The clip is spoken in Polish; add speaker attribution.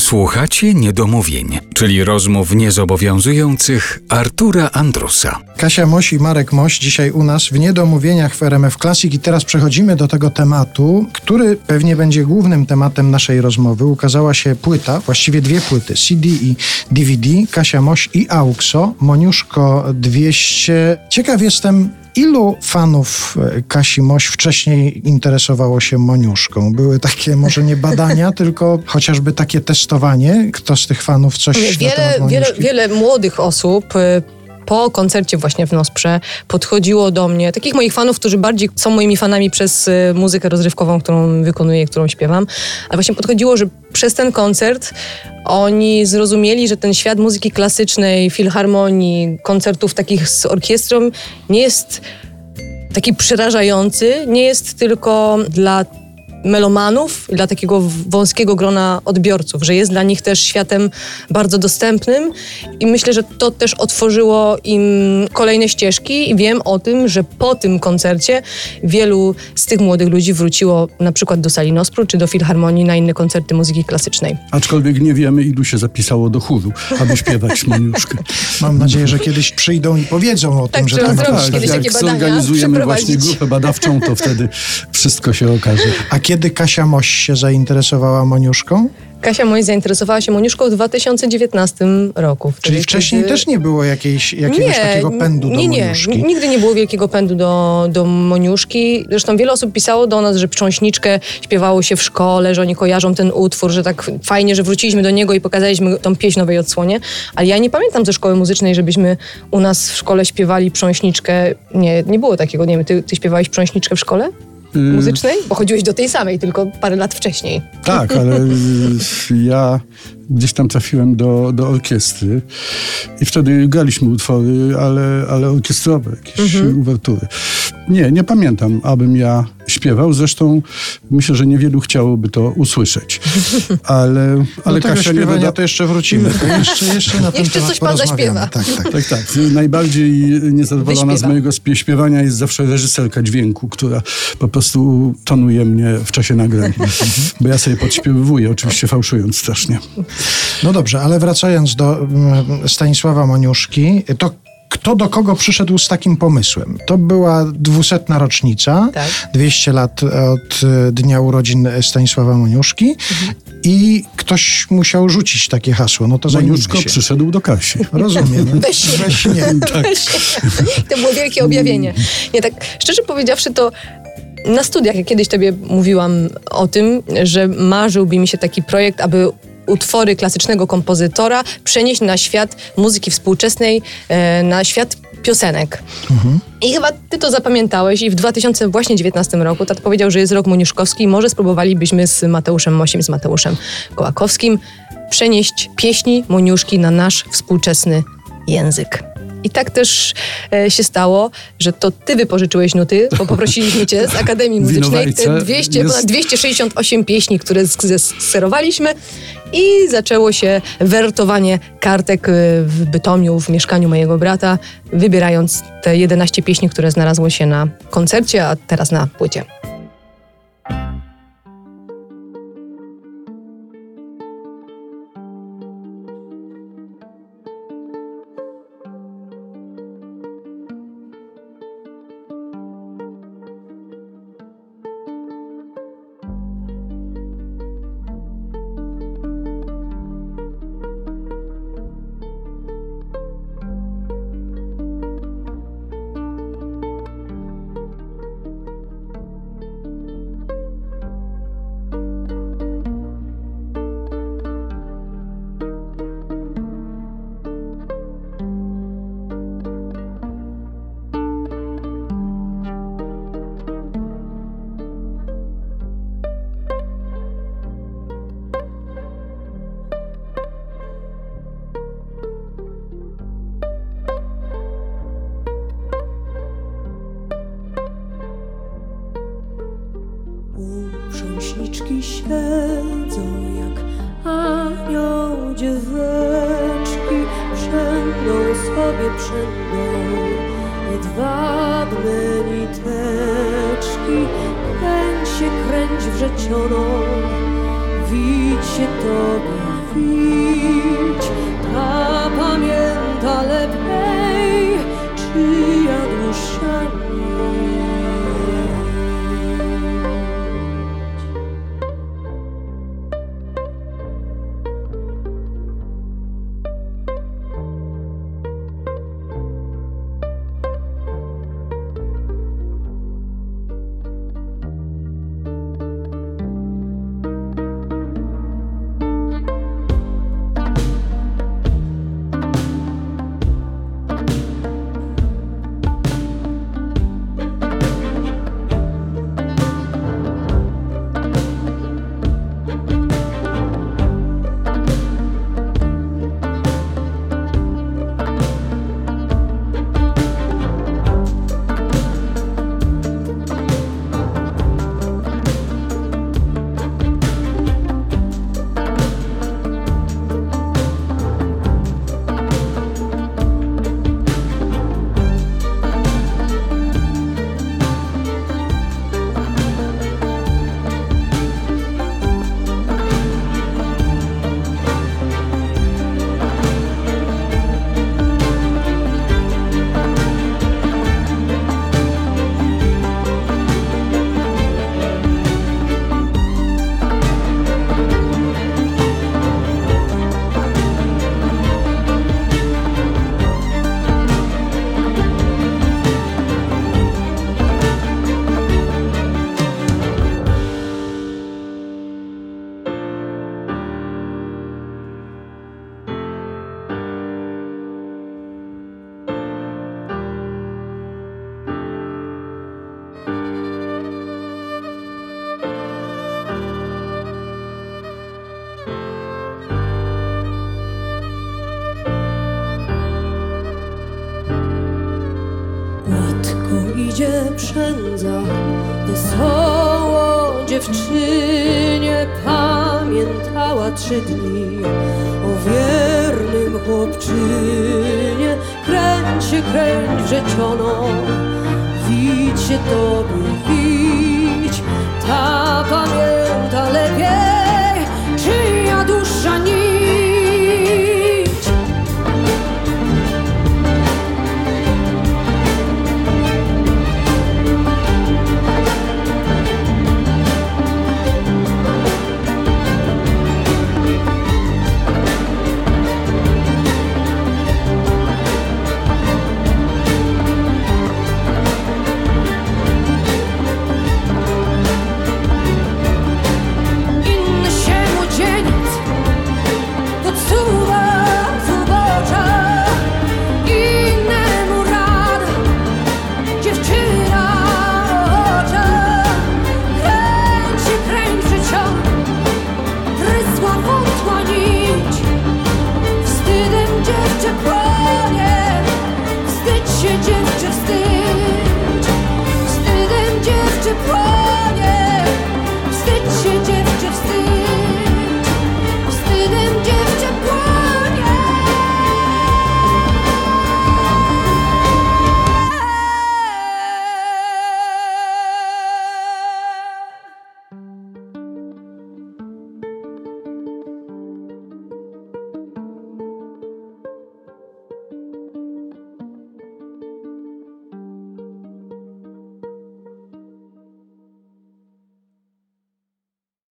Speaker 1: Słuchacie niedomówień, czyli rozmów niezobowiązujących Artura Andrusa.
Speaker 2: Kasia Moś i Marek Moś dzisiaj u nas w Niedomówieniach w RMF Classic i teraz przechodzimy do tego tematu, który pewnie będzie głównym tematem naszej rozmowy. Ukazała się płyta, właściwie dwie płyty, CD i DVD, Kasia Moś i AUXO, Moniuszko 200. Ciekaw jestem, Ilu fanów e, Kasi Moś wcześniej interesowało się Moniuszką? Były takie może nie badania, tylko chociażby takie testowanie? Kto z tych fanów coś
Speaker 3: wiele,
Speaker 2: na temat
Speaker 3: wiele,
Speaker 2: Moniuszki?
Speaker 3: wiele młodych osób y, po koncercie właśnie w Nosprze podchodziło do mnie, takich moich fanów, którzy bardziej są moimi fanami przez y, muzykę rozrywkową, którą wykonuję, którą śpiewam, ale właśnie podchodziło, że przez ten koncert oni zrozumieli, że ten świat muzyki klasycznej, filharmonii, koncertów takich z orkiestrą nie jest taki przerażający, nie jest tylko dla melomanów, dla takiego wąskiego grona odbiorców, że jest dla nich też światem bardzo dostępnym i myślę, że to też otworzyło im kolejne ścieżki i wiem o tym, że po tym koncercie wielu z tych młodych ludzi wróciło na przykład do sali Nospru czy do Filharmonii na inne koncerty muzyki klasycznej.
Speaker 4: Aczkolwiek nie wiemy, ilu się zapisało do chóru, aby śpiewać Moniuszkę.
Speaker 2: Mam nadzieję, że kiedyś przyjdą i powiedzą o
Speaker 3: Tak,
Speaker 2: tym, że
Speaker 3: zrobić
Speaker 2: tak.
Speaker 3: kiedyś
Speaker 4: jak zorganizujemy właśnie grupę badawczą, to wtedy wszystko się okaże.
Speaker 2: A kiedy Kasia Moś się zainteresowała Moniuszką?
Speaker 3: Kasia Moś zainteresowała się Moniuszką w 2019 roku. Wtedy,
Speaker 2: Czyli wcześniej
Speaker 3: kiedy-
Speaker 2: też nie było jakiejś, jakiegoś takiego pędu do
Speaker 3: nie, nie,
Speaker 2: Moniuszki?
Speaker 3: Nigdy nie było wielkiego pędu do, do Moniuszki. Zresztą wiele osób pisało do nas, że Prząśniczkę śpiewało się w szkole, że oni kojarzą ten utwór, że tak fajnie, że wróciliśmy do niego i pokazaliśmy tą pieśń nowej odsłonie. Ale ja nie pamiętam ze szkoły muzycznej, żebyśmy u nas w szkole śpiewali Prząśniczkę. Nie, nie było takiego. Nie wiem, ty, ty śpiewałeś Prząśniczkę w szkole? Muzycznej? Bo chodziłeś do tej samej, tylko parę lat wcześniej.
Speaker 4: Tak, ale y, ja gdzieś tam trafiłem do, do orkiestry i wtedy graliśmy utwory, ale, ale orkiestrowe, jakieś uwertury. Nie, nie pamiętam, abym ja śpiewał. Zresztą myślę, że niewielu chciałoby to usłyszeć. Ale, ale
Speaker 2: tego
Speaker 4: Kasia nie
Speaker 2: to jeszcze wrócimy. To jeszcze, jeszcze na ten
Speaker 3: Jeszcze
Speaker 2: temat
Speaker 3: coś pan zaśpiewa.
Speaker 2: Tak, tak.
Speaker 4: Tak, tak. Najbardziej niezadowolona z
Speaker 3: Wyśpiewa.
Speaker 4: mojego spie- śpiewania jest zawsze reżyserka dźwięku, która po prostu tonuje mnie w czasie nagrań. Bo ja sobie podśpiewuję, oczywiście fałszując strasznie.
Speaker 2: No dobrze, ale wracając do mm, Stanisława Moniuszki, to kto do kogo przyszedł z takim pomysłem? To była dwusetna rocznica,
Speaker 3: Tak.
Speaker 2: 200 lat od e, dnia urodzin Stanisława Moniuszki i ktoś musiał rzucić takie hasło. No to
Speaker 4: Moniuszko
Speaker 2: się.
Speaker 4: przyszedł do Kasi.
Speaker 2: Rozumiem.
Speaker 3: Weź
Speaker 2: nie.
Speaker 3: To było wielkie objawienie. Nie, tak szczerze powiedziawszy, to na studiach, jak kiedyś tobie mówiłam o tym, że marzyłby mi się taki projekt, aby utwory klasycznego kompozytora przenieść na świat muzyki współczesnej, e, na świat piosenek. I chyba ty to zapamiętałeś i w 2019 roku tata powiedział, że jest rok moniuszkowski i może spróbowalibyśmy z Mateuszem Mosiem, z Mateuszem Kołakowskim przenieść pieśni Moniuszki na nasz współczesny język. I tak też e, się stało, że to ty wypożyczyłeś nuty, bo poprosiliśmy cię z Akademii Muzycznej te
Speaker 4: Winowajce
Speaker 3: 200,
Speaker 4: jest-
Speaker 3: ponad 268 pieśni, które sk- sserowaliśmy i zaczęło się wertowanie kartek e, w Bytomiu, w mieszkaniu mojego brata, wybierając te 11 pieśni, które znalazło się na koncercie, a teraz na płycie.
Speaker 5: Siedzą jak anioł dzieweczki, przędą sobie przędą jedwabne niteczki. Kręć się, kręć wrzecioną, widź się tobie, widź, ta pamięta lepiej, czyja dusza nić. Idzie przędza, wesoło dziewczynie pamiętała trzy dni o wiernym chłopczynie. Kręć się, kręć wrzecioną, widź się tobie, widź, ta pamięta lepiej.